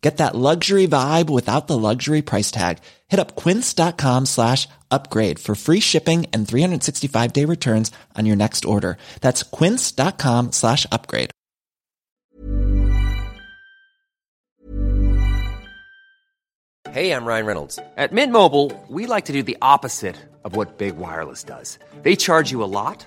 Get that luxury vibe without the luxury price tag. Hit up quince.com slash upgrade for free shipping and 365 day returns on your next order. That's quince.com slash upgrade. Hey, I'm Ryan Reynolds. At Mint Mobile, we like to do the opposite of what Big Wireless does. They charge you a lot,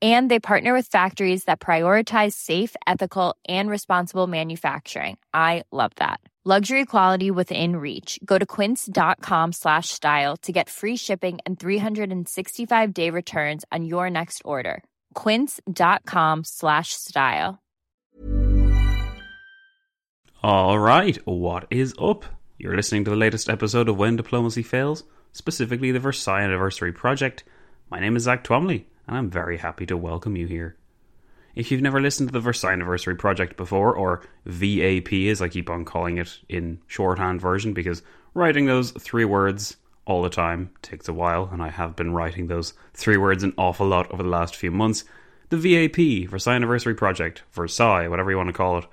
And they partner with factories that prioritize safe, ethical, and responsible manufacturing. I love that. Luxury quality within reach. Go to quince.com slash style to get free shipping and 365 day returns on your next order. Quince.com slash style. All right, what is up? You're listening to the latest episode of When Diplomacy Fails, specifically the Versailles Anniversary Project. My name is Zach Twamley, and I'm very happy to welcome you here. If you've never listened to the Versailles Anniversary Project before, or VAP as I keep on calling it in shorthand version, because writing those three words all the time takes a while, and I have been writing those three words an awful lot over the last few months. The VAP, Versailles Anniversary Project, Versailles, whatever you want to call it.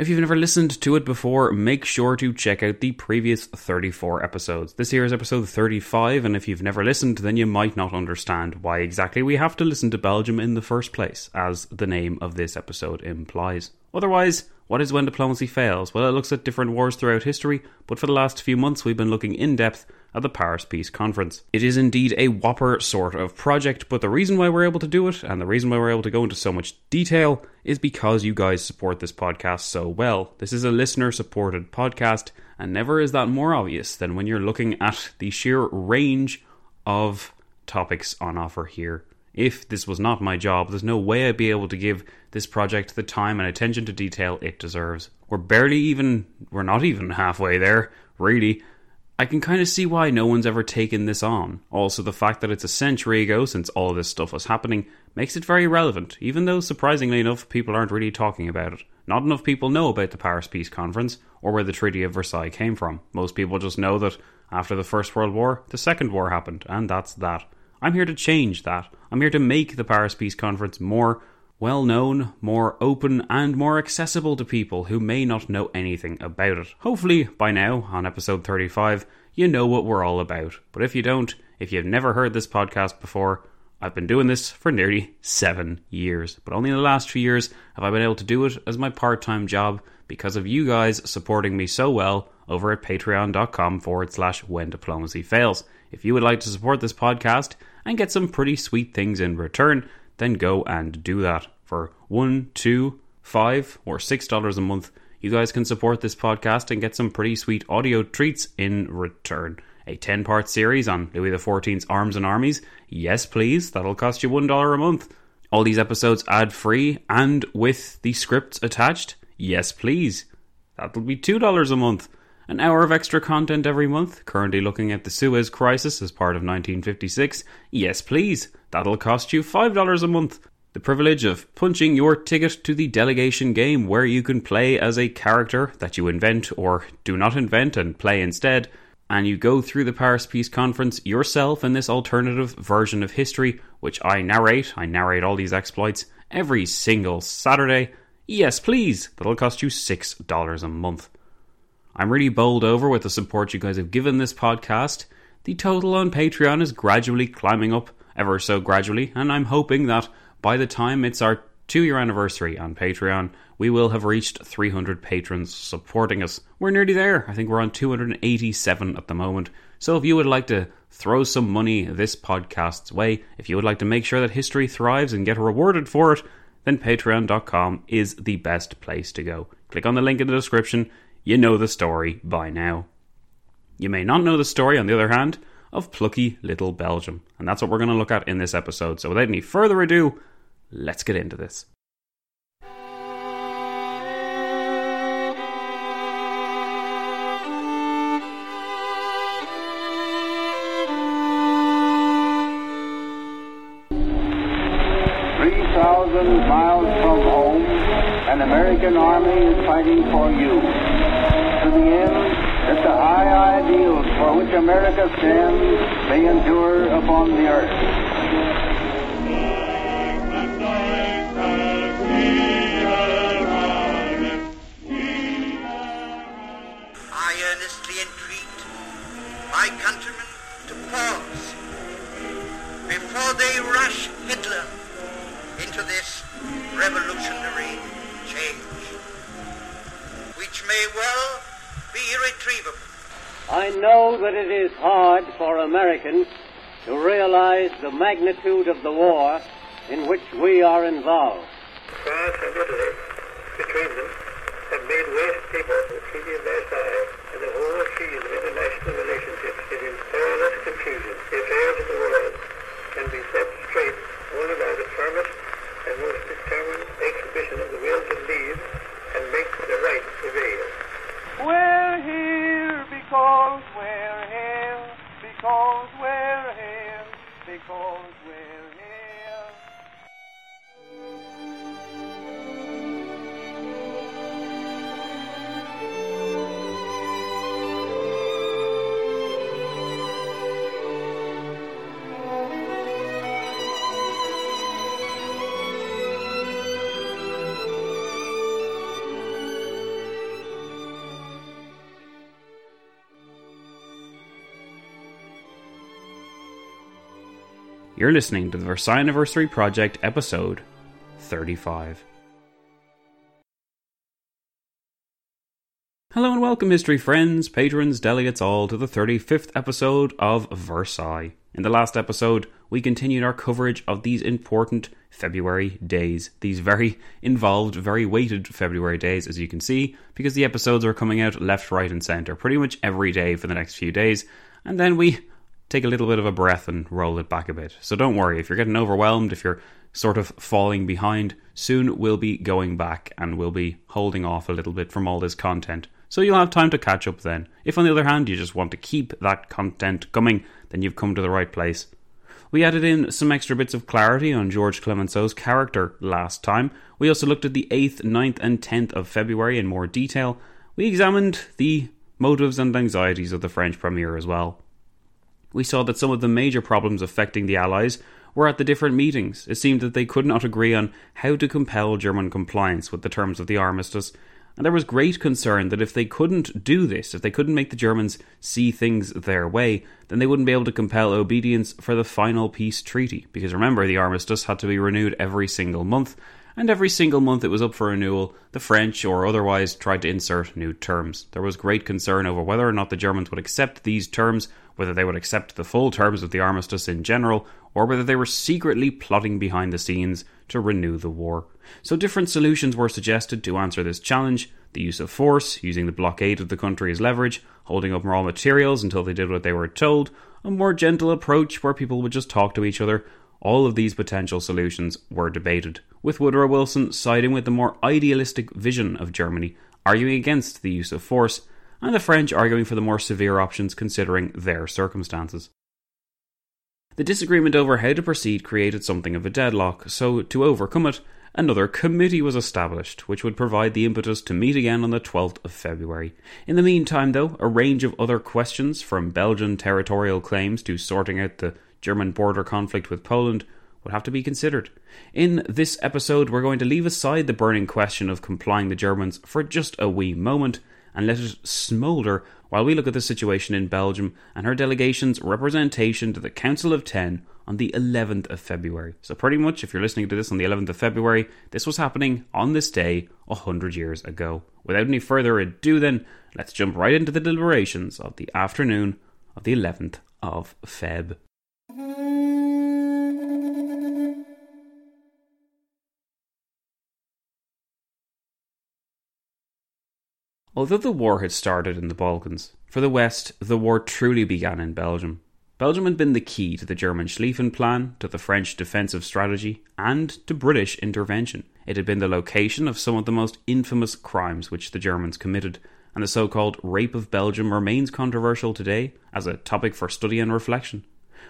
If you've never listened to it before, make sure to check out the previous 34 episodes. This here is episode 35, and if you've never listened, then you might not understand why exactly we have to listen to Belgium in the first place, as the name of this episode implies. Otherwise, what is when diplomacy fails? Well, it looks at different wars throughout history, but for the last few months we've been looking in depth at the Paris Peace Conference. It is indeed a whopper sort of project, but the reason why we're able to do it, and the reason why we're able to go into so much detail, is because you guys support this podcast so well. This is a listener supported podcast, and never is that more obvious than when you're looking at the sheer range of topics on offer here. If this was not my job, there's no way I'd be able to give this project the time and attention to detail it deserves. We're barely even, we're not even halfway there, really. I can kind of see why no one's ever taken this on. Also, the fact that it's a century ago since all this stuff was happening makes it very relevant, even though surprisingly enough, people aren't really talking about it. Not enough people know about the Paris Peace Conference or where the Treaty of Versailles came from. Most people just know that after the First World War, the Second War happened, and that's that. I'm here to change that. I'm here to make the Paris Peace Conference more well known, more open, and more accessible to people who may not know anything about it. Hopefully, by now, on episode 35, you know what we're all about. But if you don't, if you've never heard this podcast before, I've been doing this for nearly seven years. But only in the last few years have I been able to do it as my part time job because of you guys supporting me so well over at patreon.com forward slash when diplomacy fails. If you would like to support this podcast, and get some pretty sweet things in return, then go and do that for one, two, five or six dollars a month, you guys can support this podcast and get some pretty sweet audio treats in return. A 10 part series on Louis XIV's arms and armies. Yes, please. That'll cost you $1 a month. All these episodes ad free and with the scripts attached. Yes, please. That'll be $2 a month. An hour of extra content every month. Currently looking at the Suez Crisis as part of 1956. Yes, please. That'll cost you $5 a month. The privilege of punching your ticket to the delegation game where you can play as a character that you invent or do not invent and play instead. And you go through the Paris Peace Conference yourself in this alternative version of history, which I narrate. I narrate all these exploits every single Saturday. Yes, please. That'll cost you $6 a month. I'm really bowled over with the support you guys have given this podcast. The total on Patreon is gradually climbing up, ever so gradually, and I'm hoping that by the time it's our two year anniversary on Patreon, we will have reached 300 patrons supporting us. We're nearly there. I think we're on 287 at the moment. So if you would like to throw some money this podcast's way, if you would like to make sure that history thrives and get rewarded for it, then patreon.com is the best place to go. Click on the link in the description. You know the story by now. You may not know the story, on the other hand, of plucky little Belgium. And that's what we're going to look at in this episode. So without any further ado, let's get into this. Three thousand miles from home, an American army is fighting for you. To the end that the high ideals for which America stands may endure upon the earth. I earnestly entreat my countrymen to pause before they rush Hitler into this revolutionary change, which may well be irretrievable. I know that it is hard for Americans to realize the magnitude of the war in which we are involved. France and Italy, between them, have made waste paper the Treaty of Versailles and the whole field of international relationships is in perilous confusion. The affairs of the world can be set straight only by the firmest and most determined exhibition of the will to lead and make the right prevail. We're here because we're here, because we're here, because You're listening to the Versailles Anniversary Project, episode 35. Hello and welcome, history friends, patrons, delegates, all to the 35th episode of Versailles. In the last episode, we continued our coverage of these important February days. These very involved, very weighted February days, as you can see, because the episodes are coming out left, right, and centre pretty much every day for the next few days. And then we take a little bit of a breath and roll it back a bit. So don't worry if you're getting overwhelmed, if you're sort of falling behind, soon we'll be going back and we'll be holding off a little bit from all this content. So you'll have time to catch up then. If on the other hand you just want to keep that content coming, then you've come to the right place. We added in some extra bits of clarity on George Clemenceau's character last time. We also looked at the 8th, 9th, and 10th of February in more detail. We examined the motives and anxieties of the French Premier as well we saw that some of the major problems affecting the Allies were at the different meetings. It seemed that they could not agree on how to compel German compliance with the terms of the armistice, and there was great concern that if they couldn't do this, if they couldn't make the Germans see things their way, then they wouldn't be able to compel obedience for the final peace treaty. Because remember, the armistice had to be renewed every single month, and every single month it was up for renewal, the French or otherwise tried to insert new terms. There was great concern over whether or not the Germans would accept these terms, whether they would accept the full terms of the armistice in general, or whether they were secretly plotting behind the scenes to renew the war. So different solutions were suggested to answer this challenge the use of force, using the blockade of the country as leverage, holding up raw materials until they did what they were told, a more gentle approach where people would just talk to each other. All of these potential solutions were debated, with Woodrow Wilson siding with the more idealistic vision of Germany, arguing against the use of force, and the French arguing for the more severe options considering their circumstances. The disagreement over how to proceed created something of a deadlock, so to overcome it, another committee was established, which would provide the impetus to meet again on the 12th of February. In the meantime, though, a range of other questions, from Belgian territorial claims to sorting out the German border conflict with Poland, would have to be considered. In this episode, we're going to leave aside the burning question of complying the Germans for just a wee moment and let it smoulder while we look at the situation in Belgium and her delegation's representation to the Council of Ten on the 11th of February. So, pretty much, if you're listening to this on the 11th of February, this was happening on this day 100 years ago. Without any further ado, then, let's jump right into the deliberations of the afternoon of the 11th of Feb. Although the war had started in the Balkans, for the West, the war truly began in Belgium. Belgium had been the key to the German Schlieffen Plan, to the French defensive strategy, and to British intervention. It had been the location of some of the most infamous crimes which the Germans committed, and the so called Rape of Belgium remains controversial today as a topic for study and reflection.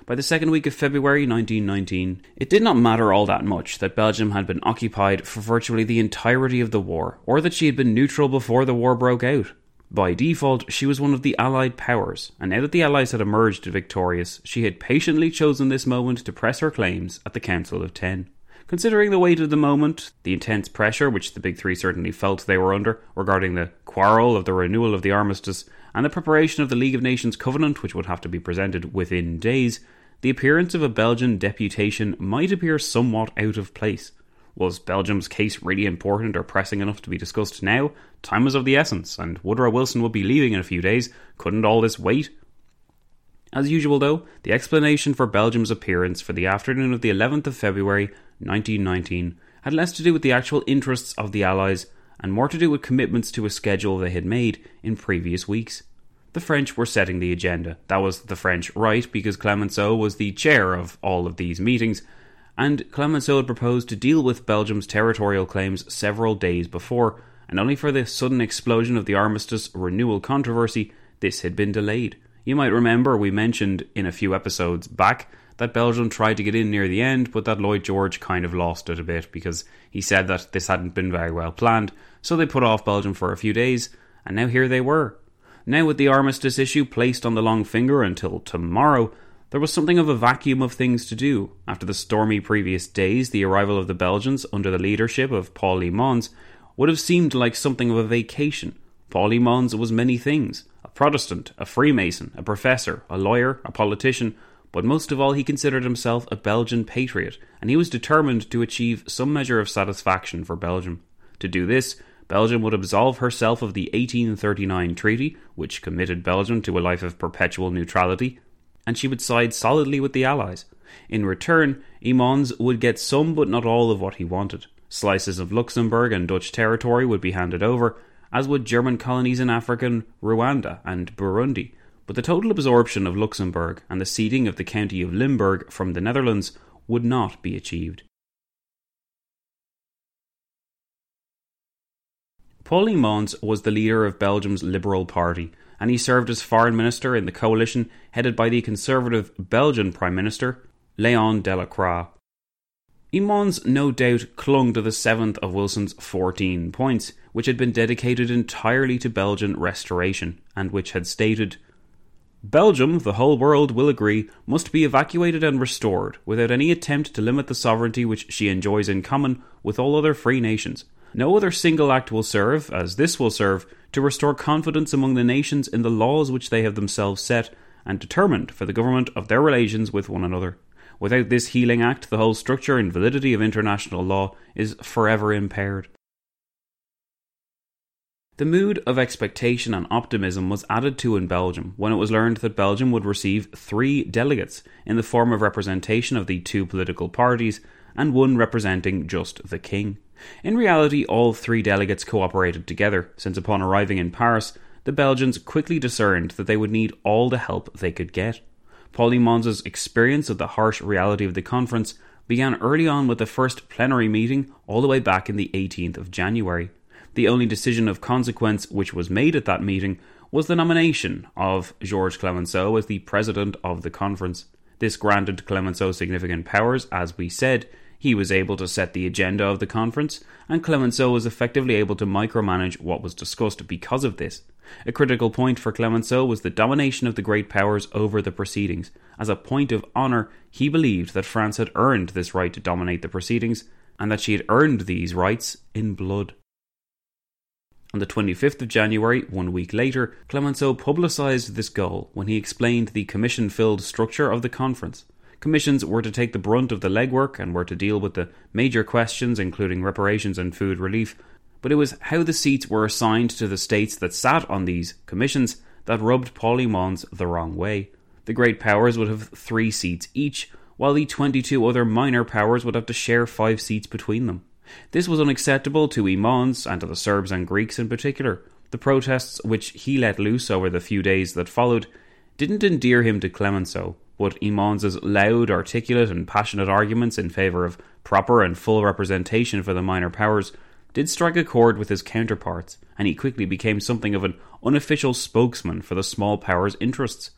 By the second week of February 1919, it did not matter all that much that Belgium had been occupied for virtually the entirety of the war, or that she had been neutral before the war broke out. By default, she was one of the Allied powers, and now that the Allies had emerged victorious, she had patiently chosen this moment to press her claims at the Council of Ten. Considering the weight of the moment, the intense pressure which the Big Three certainly felt they were under regarding the quarrel of the renewal of the armistice, and the preparation of the League of Nations Covenant, which would have to be presented within days, the appearance of a Belgian deputation might appear somewhat out of place. Was Belgium's case really important or pressing enough to be discussed now? Time was of the essence, and Woodrow Wilson would be leaving in a few days. Couldn't all this wait? As usual, though, the explanation for Belgium's appearance for the afternoon of the 11th of February 1919 had less to do with the actual interests of the Allies and more to do with commitments to a schedule they had made in previous weeks. The French were setting the agenda. That was the French right because Clemenceau was the chair of all of these meetings, and Clemenceau had proposed to deal with Belgium's territorial claims several days before, and only for the sudden explosion of the armistice renewal controversy, this had been delayed. You might remember we mentioned in a few episodes back that Belgium tried to get in near the end, but that Lloyd George kind of lost it a bit because he said that this hadn't been very well planned. So they put off Belgium for a few days, and now here they were. Now, with the armistice issue placed on the long finger until tomorrow, there was something of a vacuum of things to do. After the stormy previous days, the arrival of the Belgians under the leadership of Paul Hymans would have seemed like something of a vacation. Paul Hymans was many things a Protestant, a Freemason, a professor, a lawyer, a politician, but most of all, he considered himself a Belgian patriot, and he was determined to achieve some measure of satisfaction for Belgium. To do this, Belgium would absolve herself of the 1839 treaty, which committed Belgium to a life of perpetual neutrality, and she would side solidly with the Allies. In return, Hymans would get some but not all of what he wanted. Slices of Luxembourg and Dutch territory would be handed over, as would German colonies in African Rwanda and Burundi, but the total absorption of Luxembourg and the ceding of the county of Limburg from the Netherlands would not be achieved. Paul Hymans was the leader of Belgium's Liberal Party, and he served as foreign minister in the coalition headed by the conservative Belgian Prime Minister Léon Delacroix. Hymans no doubt clung to the seventh of Wilson's 14 points, which had been dedicated entirely to Belgian restoration, and which had stated Belgium, the whole world will agree, must be evacuated and restored, without any attempt to limit the sovereignty which she enjoys in common with all other free nations. No other single act will serve, as this will serve, to restore confidence among the nations in the laws which they have themselves set and determined for the government of their relations with one another. Without this healing act, the whole structure and validity of international law is forever impaired. The mood of expectation and optimism was added to in Belgium when it was learned that Belgium would receive three delegates in the form of representation of the two political parties and one representing just the king. In reality, all three delegates cooperated together, since upon arriving in Paris, the Belgians quickly discerned that they would need all the help they could get. Paul experience of the harsh reality of the conference began early on with the first plenary meeting all the way back in the 18th of January. The only decision of consequence which was made at that meeting was the nomination of Georges Clemenceau as the president of the conference. This granted Clemenceau significant powers, as we said. He was able to set the agenda of the conference, and Clemenceau was effectively able to micromanage what was discussed because of this. A critical point for Clemenceau was the domination of the great powers over the proceedings. As a point of honour, he believed that France had earned this right to dominate the proceedings, and that she had earned these rights in blood. On the 25th of January, one week later, Clemenceau publicised this goal when he explained the commission filled structure of the conference. Commissions were to take the brunt of the legwork and were to deal with the major questions, including reparations and food relief, but it was how the seats were assigned to the states that sat on these commissions that rubbed Paul Hymans the wrong way. The great powers would have three seats each, while the 22 other minor powers would have to share five seats between them. This was unacceptable to Hymans and to the Serbs and Greeks in particular. The protests which he let loose over the few days that followed didn't endear him to Clemenceau, but Hymans's loud, articulate, and passionate arguments in favour of proper and full representation for the minor powers did strike a chord with his counterparts, and he quickly became something of an unofficial spokesman for the small powers' interests.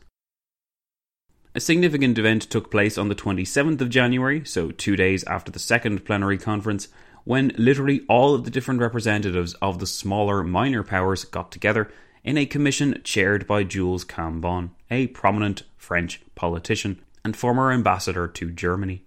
A significant event took place on the 27th of January, so two days after the second plenary conference, when literally all of the different representatives of the smaller minor powers got together in a commission chaired by Jules Cambon, a prominent French politician and former ambassador to Germany.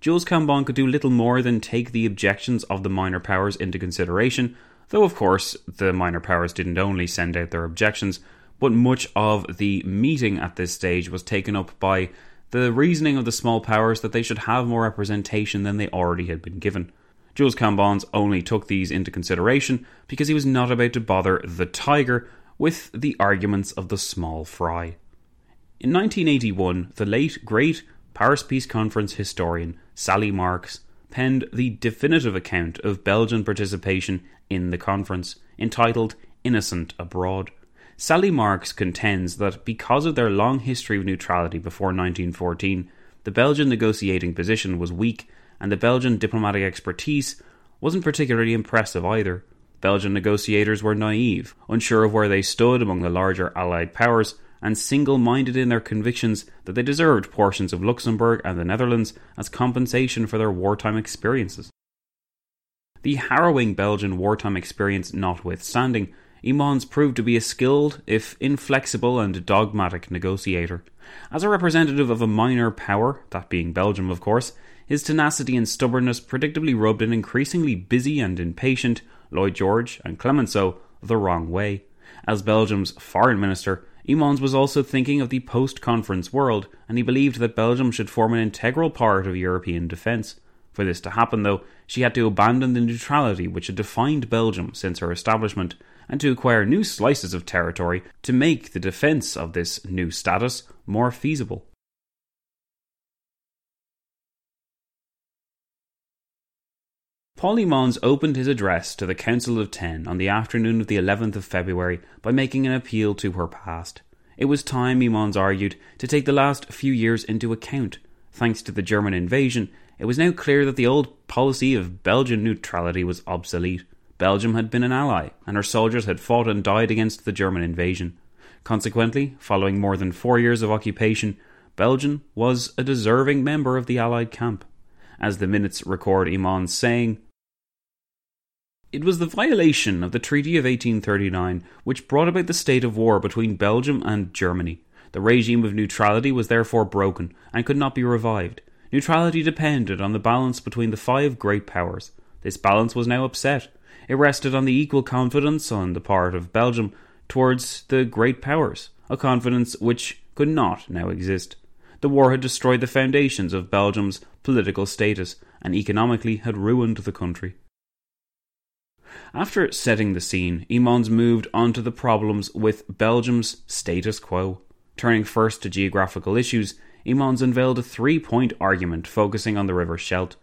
Jules Cambon could do little more than take the objections of the minor powers into consideration, though of course the minor powers didn't only send out their objections, but much of the meeting at this stage was taken up by the reasoning of the small powers that they should have more representation than they already had been given. Jules Cambons only took these into consideration because he was not about to bother the tiger with the arguments of the small fry. In 1981, the late great Paris Peace Conference historian Sally Marks penned the definitive account of Belgian participation in the conference, entitled Innocent Abroad. Sally Marks contends that because of their long history of neutrality before 1914, the Belgian negotiating position was weak and the Belgian diplomatic expertise wasn't particularly impressive either. Belgian negotiators were naive, unsure of where they stood among the larger Allied powers, and single minded in their convictions that they deserved portions of Luxembourg and the Netherlands as compensation for their wartime experiences. The harrowing Belgian wartime experience notwithstanding, Hymans proved to be a skilled, if inflexible and dogmatic negotiator. As a representative of a minor power, that being Belgium of course, his tenacity and stubbornness predictably rubbed an increasingly busy and impatient Lloyd George and Clemenceau the wrong way. As Belgium's foreign minister, Hymans was also thinking of the post conference world, and he believed that Belgium should form an integral part of European defence. For this to happen, though, she had to abandon the neutrality which had defined Belgium since her establishment, and to acquire new slices of territory to make the defence of this new status more feasible. Paul Hymans opened his address to the Council of Ten on the afternoon of the 11th of February by making an appeal to her past. It was time, Hymans argued, to take the last few years into account. Thanks to the German invasion, it was now clear that the old policy of Belgian neutrality was obsolete. Belgium had been an ally, and her soldiers had fought and died against the German invasion. Consequently, following more than four years of occupation, Belgium was a deserving member of the Allied camp. As the minutes record Hymans saying, it was the violation of the Treaty of 1839 which brought about the state of war between Belgium and Germany. The regime of neutrality was therefore broken and could not be revived. Neutrality depended on the balance between the five great powers. This balance was now upset. It rested on the equal confidence on the part of Belgium towards the great powers, a confidence which could not now exist. The war had destroyed the foundations of Belgium's political status and economically had ruined the country. After setting the scene, Hymans moved on to the problems with Belgium's status quo. Turning first to geographical issues, Hymans unveiled a three point argument focusing on the River Scheldt.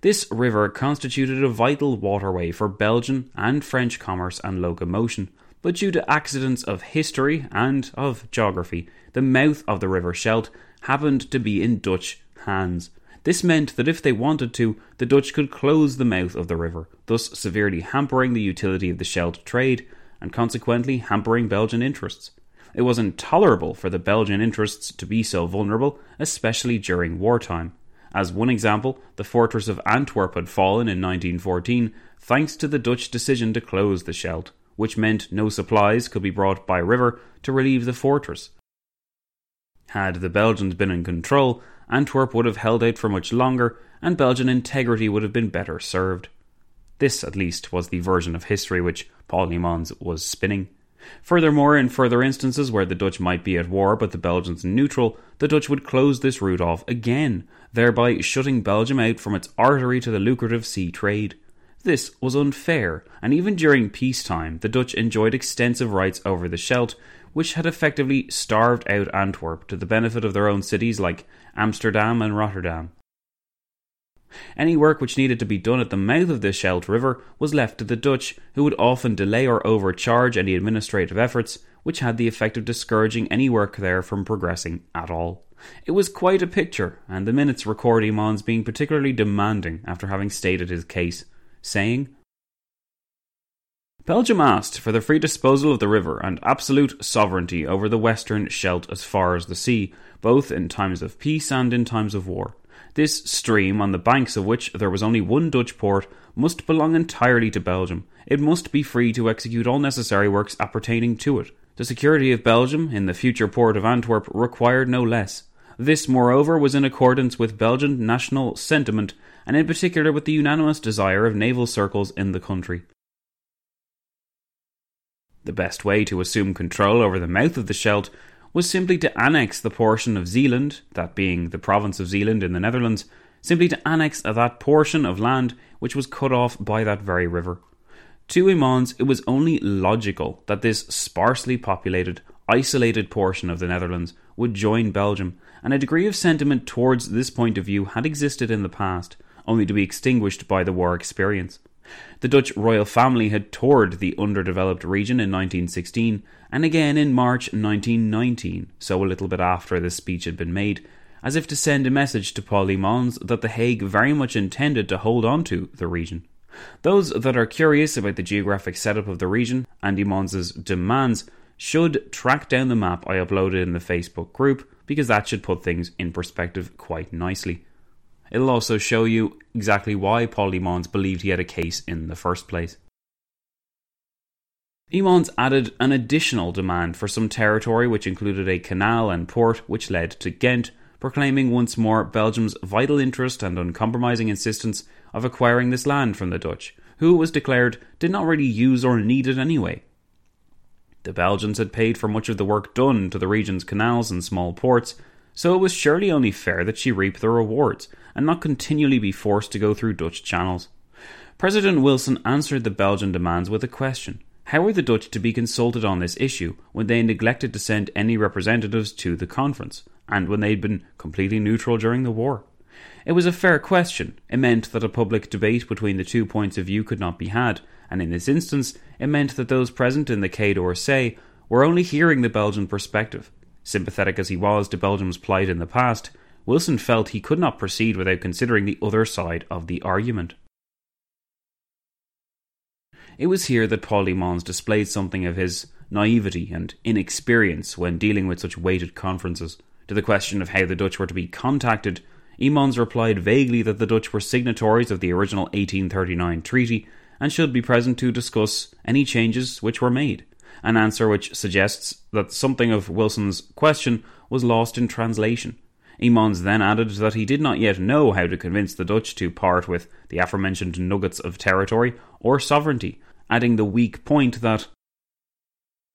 This river constituted a vital waterway for Belgian and French commerce and locomotion, but due to accidents of history and of geography, the mouth of the River Scheldt happened to be in Dutch hands. This meant that if they wanted to, the Dutch could close the mouth of the river, thus severely hampering the utility of the Scheldt trade and consequently hampering Belgian interests. It was intolerable for the Belgian interests to be so vulnerable, especially during wartime. As one example, the fortress of Antwerp had fallen in 1914 thanks to the Dutch decision to close the Scheldt, which meant no supplies could be brought by river to relieve the fortress. Had the Belgians been in control, Antwerp would have held out for much longer, and Belgian integrity would have been better served. This, at least, was the version of history which Paul Hymans was spinning. Furthermore, in further instances where the Dutch might be at war but the Belgians neutral, the Dutch would close this route off again, thereby shutting Belgium out from its artery to the lucrative sea trade. This was unfair, and even during peacetime, the Dutch enjoyed extensive rights over the Scheldt, which had effectively starved out Antwerp to the benefit of their own cities like Amsterdam and Rotterdam. Any work which needed to be done at the mouth of the Scheldt River was left to the Dutch, who would often delay or overcharge any administrative efforts, which had the effect of discouraging any work there from progressing at all. It was quite a picture, and the minutes record Hymans being particularly demanding after having stated his case, saying, Belgium asked for the free disposal of the river and absolute sovereignty over the western Scheldt as far as the sea, both in times of peace and in times of war. This stream, on the banks of which there was only one Dutch port, must belong entirely to Belgium. It must be free to execute all necessary works appertaining to it. The security of Belgium in the future port of Antwerp required no less. This, moreover, was in accordance with Belgian national sentiment, and in particular with the unanimous desire of naval circles in the country. The best way to assume control over the mouth of the Scheldt was simply to annex the portion of Zeeland, that being the province of Zeeland in the Netherlands, simply to annex that portion of land which was cut off by that very river. To Hymans, it was only logical that this sparsely populated, isolated portion of the Netherlands would join Belgium, and a degree of sentiment towards this point of view had existed in the past, only to be extinguished by the war experience. The Dutch royal family had toured the underdeveloped region in 1916 and again in March 1919, so a little bit after this speech had been made, as if to send a message to Paul Hymans that The Hague very much intended to hold on to the region. Those that are curious about the geographic setup of the region and Hymans's demands should track down the map I uploaded in the Facebook group because that should put things in perspective quite nicely. It'll also show you exactly why Paul Hymans believed he had a case in the first place. Hymans added an additional demand for some territory which included a canal and port which led to Ghent, proclaiming once more Belgium's vital interest and uncompromising insistence of acquiring this land from the Dutch, who, it was declared, did not really use or need it anyway. The Belgians had paid for much of the work done to the region's canals and small ports, so it was surely only fair that she reap the rewards and not continually be forced to go through Dutch channels. President Wilson answered the Belgian demands with a question. How were the Dutch to be consulted on this issue when they neglected to send any representatives to the conference, and when they had been completely neutral during the war? It was a fair question. It meant that a public debate between the two points of view could not be had, and in this instance, it meant that those present in the Quai d'Orsay were only hearing the Belgian perspective. Sympathetic as he was to Belgium's plight in the past, Wilson felt he could not proceed without considering the other side of the argument. It was here that Paul Hymans displayed something of his naivety and inexperience when dealing with such weighted conferences. To the question of how the Dutch were to be contacted, Hymans replied vaguely that the Dutch were signatories of the original 1839 treaty and should be present to discuss any changes which were made, an answer which suggests that something of Wilson's question was lost in translation. Hymans then added that he did not yet know how to convince the Dutch to part with the aforementioned nuggets of territory or sovereignty, adding the weak point that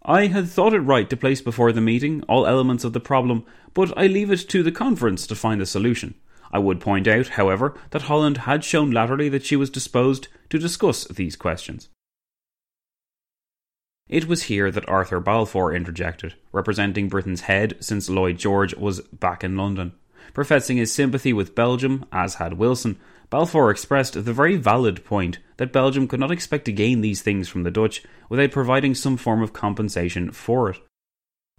I had thought it right to place before the meeting all elements of the problem, but I leave it to the conference to find a solution. I would point out, however, that Holland had shown latterly that she was disposed to discuss these questions. It was here that Arthur Balfour interjected, representing Britain's head since Lloyd George was back in London. Professing his sympathy with Belgium, as had Wilson, Balfour expressed the very valid point that Belgium could not expect to gain these things from the Dutch without providing some form of compensation for it.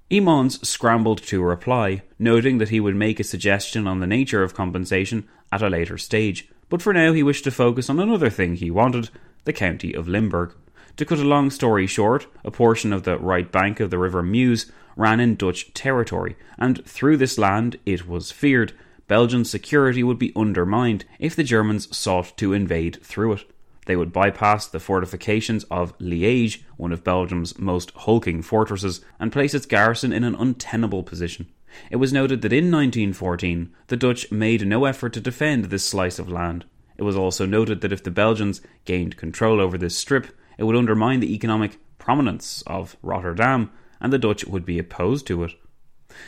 Hymans scrambled to reply, noting that he would make a suggestion on the nature of compensation at a later stage, but for now he wished to focus on another thing he wanted the county of Limburg. To cut a long story short, a portion of the right bank of the River Meuse ran in Dutch territory, and through this land, it was feared, Belgian security would be undermined if the Germans sought to invade through it. They would bypass the fortifications of Liège, one of Belgium's most hulking fortresses, and place its garrison in an untenable position. It was noted that in 1914 the Dutch made no effort to defend this slice of land. It was also noted that if the Belgians gained control over this strip, it would undermine the economic prominence of Rotterdam, and the Dutch would be opposed to it.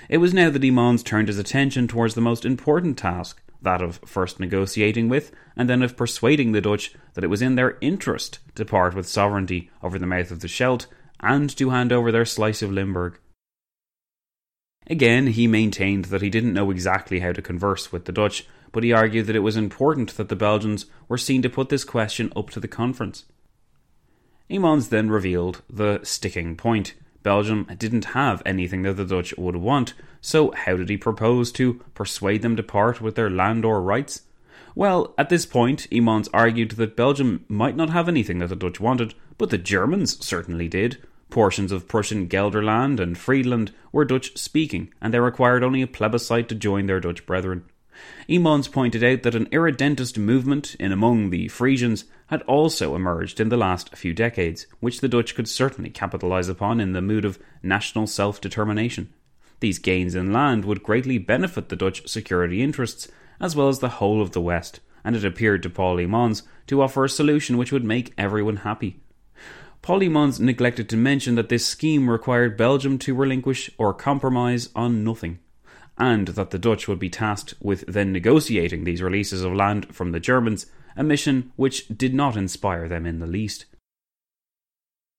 It was now that Hymans turned his attention towards the most important task, that of first negotiating with, and then of persuading the Dutch that it was in their interest to part with sovereignty over the mouth of the Scheldt and to hand over their slice of Limburg. Again, he maintained that he didn't know exactly how to converse with the Dutch, but he argued that it was important that the Belgians were seen to put this question up to the conference. Hymans then revealed the sticking point. Belgium didn't have anything that the Dutch would want, so how did he propose to persuade them to part with their land or rights? Well, at this point, Hymans argued that Belgium might not have anything that the Dutch wanted, but the Germans certainly did. Portions of Prussian Gelderland and Friesland were Dutch speaking, and they required only a plebiscite to join their Dutch brethren. Hymans pointed out that an irredentist movement in among the Frisians had also emerged in the last few decades, which the Dutch could certainly capitalise upon in the mood of national self determination. These gains in land would greatly benefit the Dutch security interests, as well as the whole of the West, and it appeared to Paul Hymans to offer a solution which would make everyone happy. Paul Hymans neglected to mention that this scheme required Belgium to relinquish or compromise on nothing and that the Dutch would be tasked with then negotiating these releases of land from the Germans, a mission which did not inspire them in the least.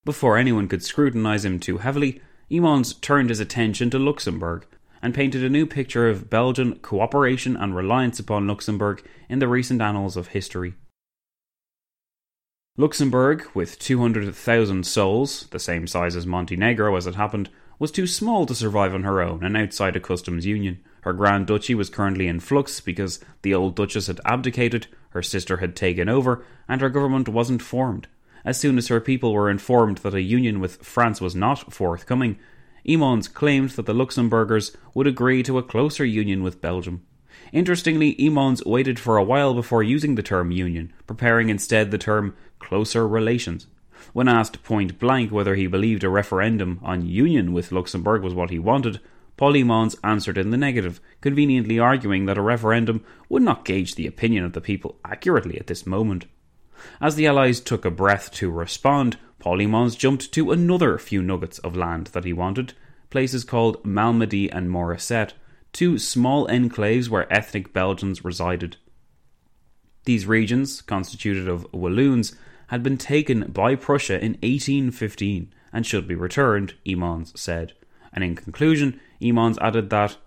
Before anyone could scrutinise him too heavily, Hymans turned his attention to Luxembourg and painted a new picture of Belgian cooperation and reliance upon Luxembourg in the recent annals of history. Luxembourg, with 200,000 souls, the same size as Montenegro as it happened, was too small to survive on her own and outside a customs union. Her Grand Duchy was currently in flux because the old Duchess had abdicated, her sister had taken over, and her government wasn't formed. As soon as her people were informed that a union with France was not forthcoming, Hymans claimed that the Luxembourgers would agree to a closer union with Belgium. Interestingly, Hymans waited for a while before using the term union, preparing instead the term closer relations. When asked point blank whether he believed a referendum on union with Luxembourg was what he wanted, Paul Hymans answered in the negative, conveniently arguing that a referendum would not gauge the opinion of the people accurately at this moment. As the Allies took a breath to respond, Paul Hymans jumped to another few nuggets of land that he wanted, places called Malmedy and Moresnet, two small enclaves where ethnic Belgians resided. These regions, constituted of Walloons, had been taken by Prussia in 1815 and should be returned, Hymans said. And in conclusion, Hymans added that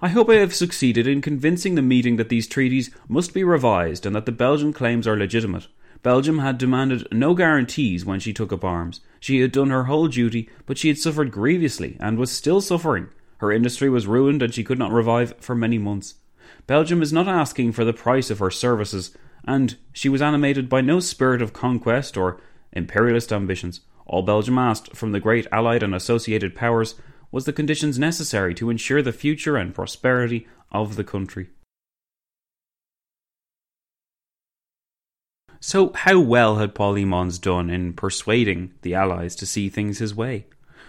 I hope I have succeeded in convincing the meeting that these treaties must be revised and that the Belgian claims are legitimate. Belgium had demanded no guarantees when she took up arms. She had done her whole duty, but she had suffered grievously and was still suffering. Her industry was ruined and she could not revive for many months. Belgium is not asking for the price of her services, and she was animated by no spirit of conquest or imperialist ambitions. All Belgium asked from the great Allied and associated powers was the conditions necessary to ensure the future and prosperity of the country. So, how well had Paul Hymans done in persuading the Allies to see things his way?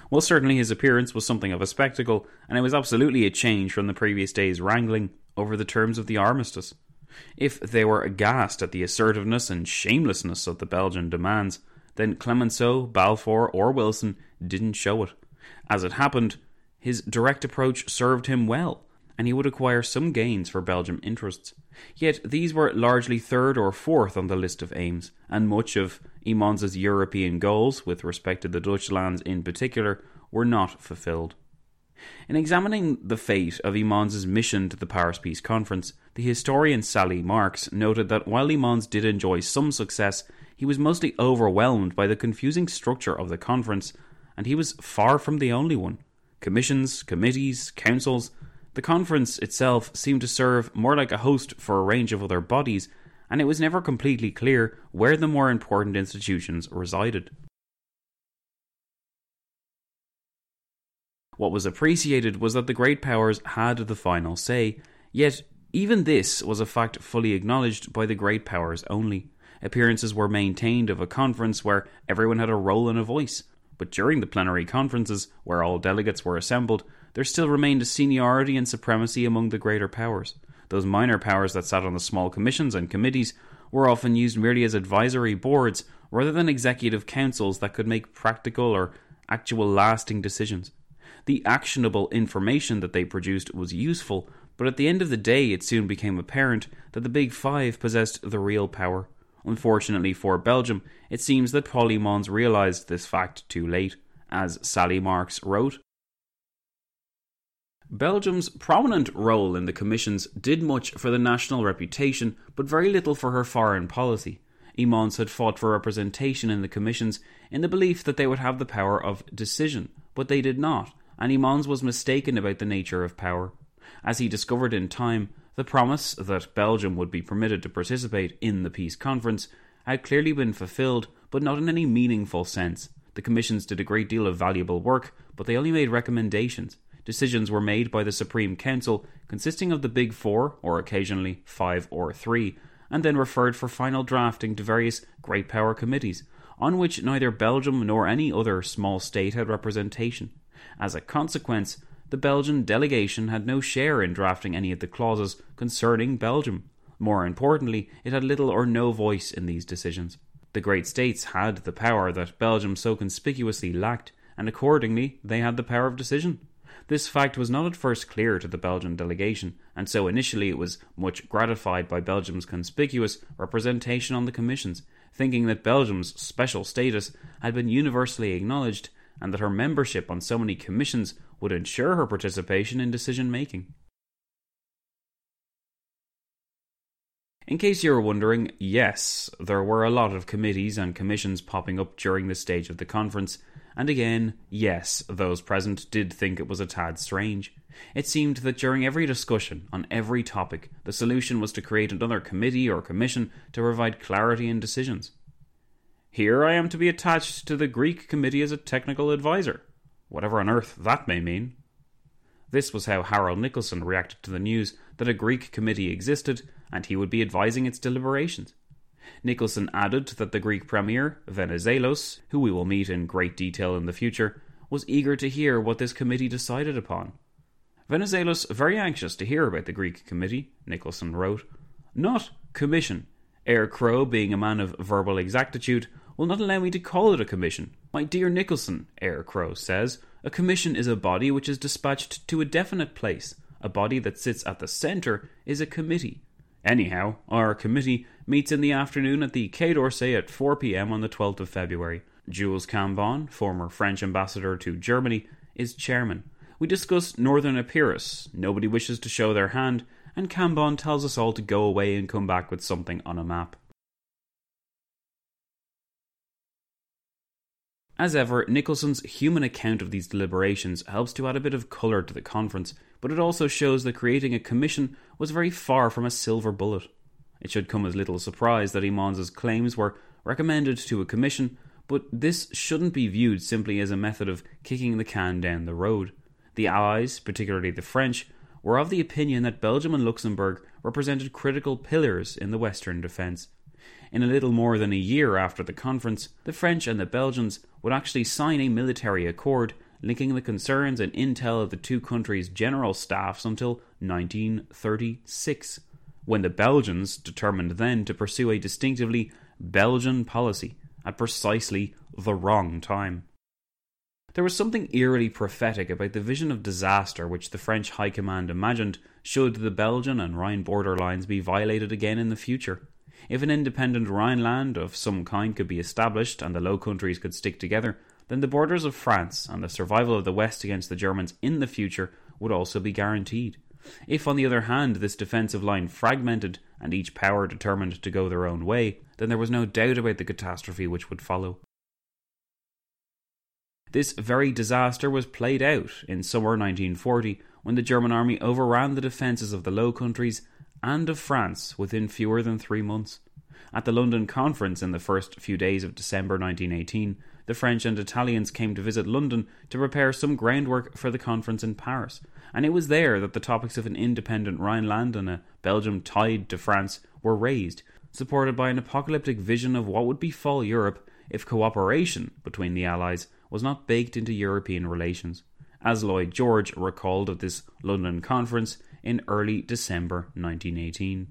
Well, certainly his appearance was something of a spectacle, and it was absolutely a change from the previous day's wrangling over the terms of the armistice. If they were aghast at the assertiveness and shamelessness of the Belgian demands, then Clemenceau, Balfour, or Wilson didn't show it. As it happened, his direct approach served him well, and he would acquire some gains for Belgium interests. Yet these were largely third or fourth on the list of aims, and much of Hymans's European goals, with respect to the Dutch lands in particular, were not fulfilled. In examining the fate of Hymans's mission to the Paris Peace Conference, the historian Sally Marks noted that while Hymans did enjoy some success, he was mostly overwhelmed by the confusing structure of the conference, and he was far from the only one. Commissions, committees, councils, the conference itself seemed to serve more like a host for a range of other bodies, and it was never completely clear where the more important institutions resided. What was appreciated was that the great powers had the final say, yet even this was a fact fully acknowledged by the great powers only. Appearances were maintained of a conference where everyone had a role and a voice, but during the plenary conferences, where all delegates were assembled, there still remained a seniority and supremacy among the greater powers. Those minor powers that sat on the small commissions and committees were often used merely as advisory boards rather than executive councils that could make practical or actual lasting decisions. The actionable information that they produced was useful, but at the end of the day, it soon became apparent that the Big Five possessed the real power. Unfortunately for Belgium, it seems that Paul Hymans realised this fact too late. As Sally Marks wrote, Belgium's prominent role in the commissions did much for the national reputation, but very little for her foreign policy. Hymans had fought for representation in the commissions in the belief that they would have the power of decision, but they did not, and Hymans was mistaken about the nature of power. As he discovered in time, the promise that Belgium would be permitted to participate in the peace conference had clearly been fulfilled, but not in any meaningful sense. The commissions did a great deal of valuable work, but they only made recommendations. Decisions were made by the Supreme Council, consisting of the Big Four, or occasionally five or three, and then referred for final drafting to various great power committees, on which neither Belgium nor any other small state had representation. As a consequence, the Belgian delegation had no share in drafting any of the clauses concerning Belgium. More importantly, it had little or no voice in these decisions. The great states had the power that Belgium so conspicuously lacked, and accordingly they had the power of decision. This fact was not at first clear to the Belgian delegation, and so initially it was much gratified by Belgium's conspicuous representation on the commissions, thinking that Belgium's special status had been universally acknowledged and that her membership on so many commissions would ensure her participation in decision making. In case you were wondering, yes, there were a lot of committees and commissions popping up during this stage of the conference, and again, yes, those present did think it was a tad strange. It seemed that during every discussion on every topic, the solution was to create another committee or commission to provide clarity in decisions. Here I am to be attached to the Greek committee as a technical advisor, whatever on earth that may mean. This was how Harold Nicolson reacted to the news that a Greek committee existed and he would be advising its deliberations. Nicolson added that the Greek premier, Venizelos, who we will meet in great detail in the future, was eager to hear what this committee decided upon. Venizelos very anxious to hear about the Greek committee, Nicolson wrote. Not commission. Eyre Crowe, being a man of verbal exactitude, will not allow me to call it a commission. My dear Nicolson, Eyre Crowe says, a commission is a body which is dispatched to a definite place. A body that sits at the centre is a committee. Anyhow, our committee meets in the afternoon at the Quai d'Orsay at 4 pm on the 12th of February. Jules Cambon, former French ambassador to Germany, is chairman. We discuss Northern Epirus. Nobody wishes to show their hand, and Cambon tells us all to go away and come back with something on a map. As ever, Nicolson's human account of these deliberations helps to add a bit of colour to the conference, but it also shows that creating a commission was very far from a silver bullet. It should come as little surprise that Hymans's claims were recommended to a commission, but this shouldn't be viewed simply as a method of kicking the can down the road. The Allies, particularly the French, were of the opinion that Belgium and Luxembourg represented critical pillars in the Western defence. In a little more than a year after the conference, the French and the Belgians would actually sign a military accord linking the concerns and intel of the two countries' general staffs until 1936, when the Belgians determined then to pursue a distinctively Belgian policy at precisely the wrong time. There was something eerily prophetic about the vision of disaster which the French High Command imagined should the Belgian and Rhine border lines be violated again in the future. If an independent Rhineland of some kind could be established and the Low Countries could stick together, then the borders of France and the survival of the West against the Germans in the future would also be guaranteed. If, on the other hand, this defensive line fragmented and each power determined to go their own way, then there was no doubt about the catastrophe which would follow. This very disaster was played out in summer 1940 when the German army overran the defences of the Low Countries and of France within fewer than three months. At the London Conference in the first few days of December 1918, the French and Italians came to visit London to prepare some groundwork for the conference in Paris, and it was there that the topics of an independent Rhineland and a Belgium tied to France were raised, supported by an apocalyptic vision of what would befall Europe if cooperation between the Allies was not baked into European relations, as Lloyd George recalled of this London conference in early December 1918.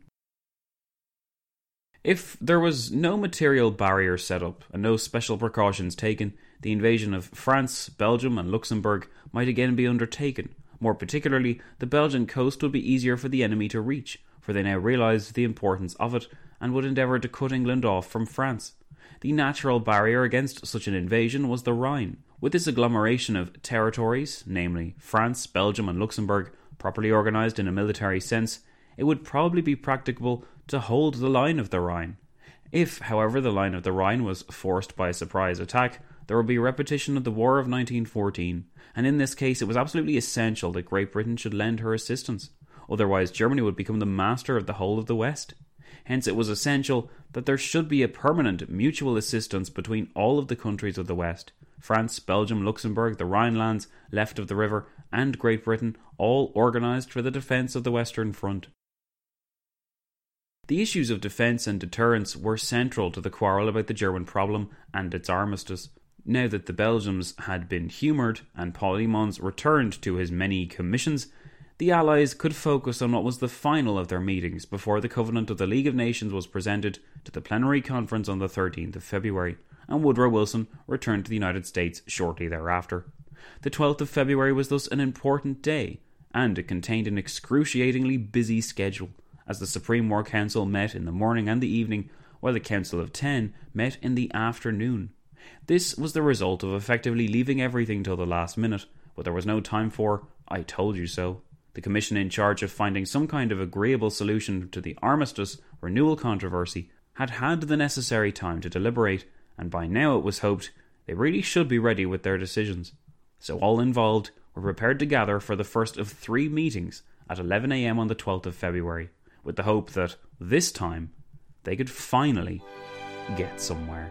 If there was no material barrier set up and no special precautions taken, the invasion of France, Belgium, and Luxembourg might again be undertaken. More particularly, the Belgian coast would be easier for the enemy to reach, for they now realised the importance of it and would endeavour to cut England off from France. The natural barrier against such an invasion was the Rhine. With this agglomeration of territories, namely France, Belgium, and Luxembourg, properly organised in a military sense, it would probably be practicable to hold the line of the Rhine. If, however, the line of the Rhine was forced by a surprise attack, there would be a repetition of the War of 1914, and in this case it was absolutely essential that Great Britain should lend her assistance. Otherwise, Germany would become the master of the whole of the West. Hence, it was essential that there should be a permanent mutual assistance between all of the countries of the West France, Belgium, Luxembourg, the Rhinelands, left of the river, and Great Britain, all organised for the defence of the Western Front. The issues of defence and deterrence were central to the quarrel about the German problem and its armistice. Now that the Belgians had been humoured and Paul returned to his many commissions, the Allies could focus on what was the final of their meetings before the Covenant of the League of Nations was presented to the plenary conference on the 13th of February, and Woodrow Wilson returned to the United States shortly thereafter. The 12th of February was thus an important day, and it contained an excruciatingly busy schedule as the Supreme War Council met in the morning and the evening, while the Council of Ten met in the afternoon. This was the result of effectively leaving everything till the last minute, but there was no time for I told you so. The commission in charge of finding some kind of agreeable solution to the armistice renewal controversy had had the necessary time to deliberate, and by now it was hoped they really should be ready with their decisions. So all involved were prepared to gather for the first of three meetings at 11am on the 12th of February with the hope that this time they could finally get somewhere.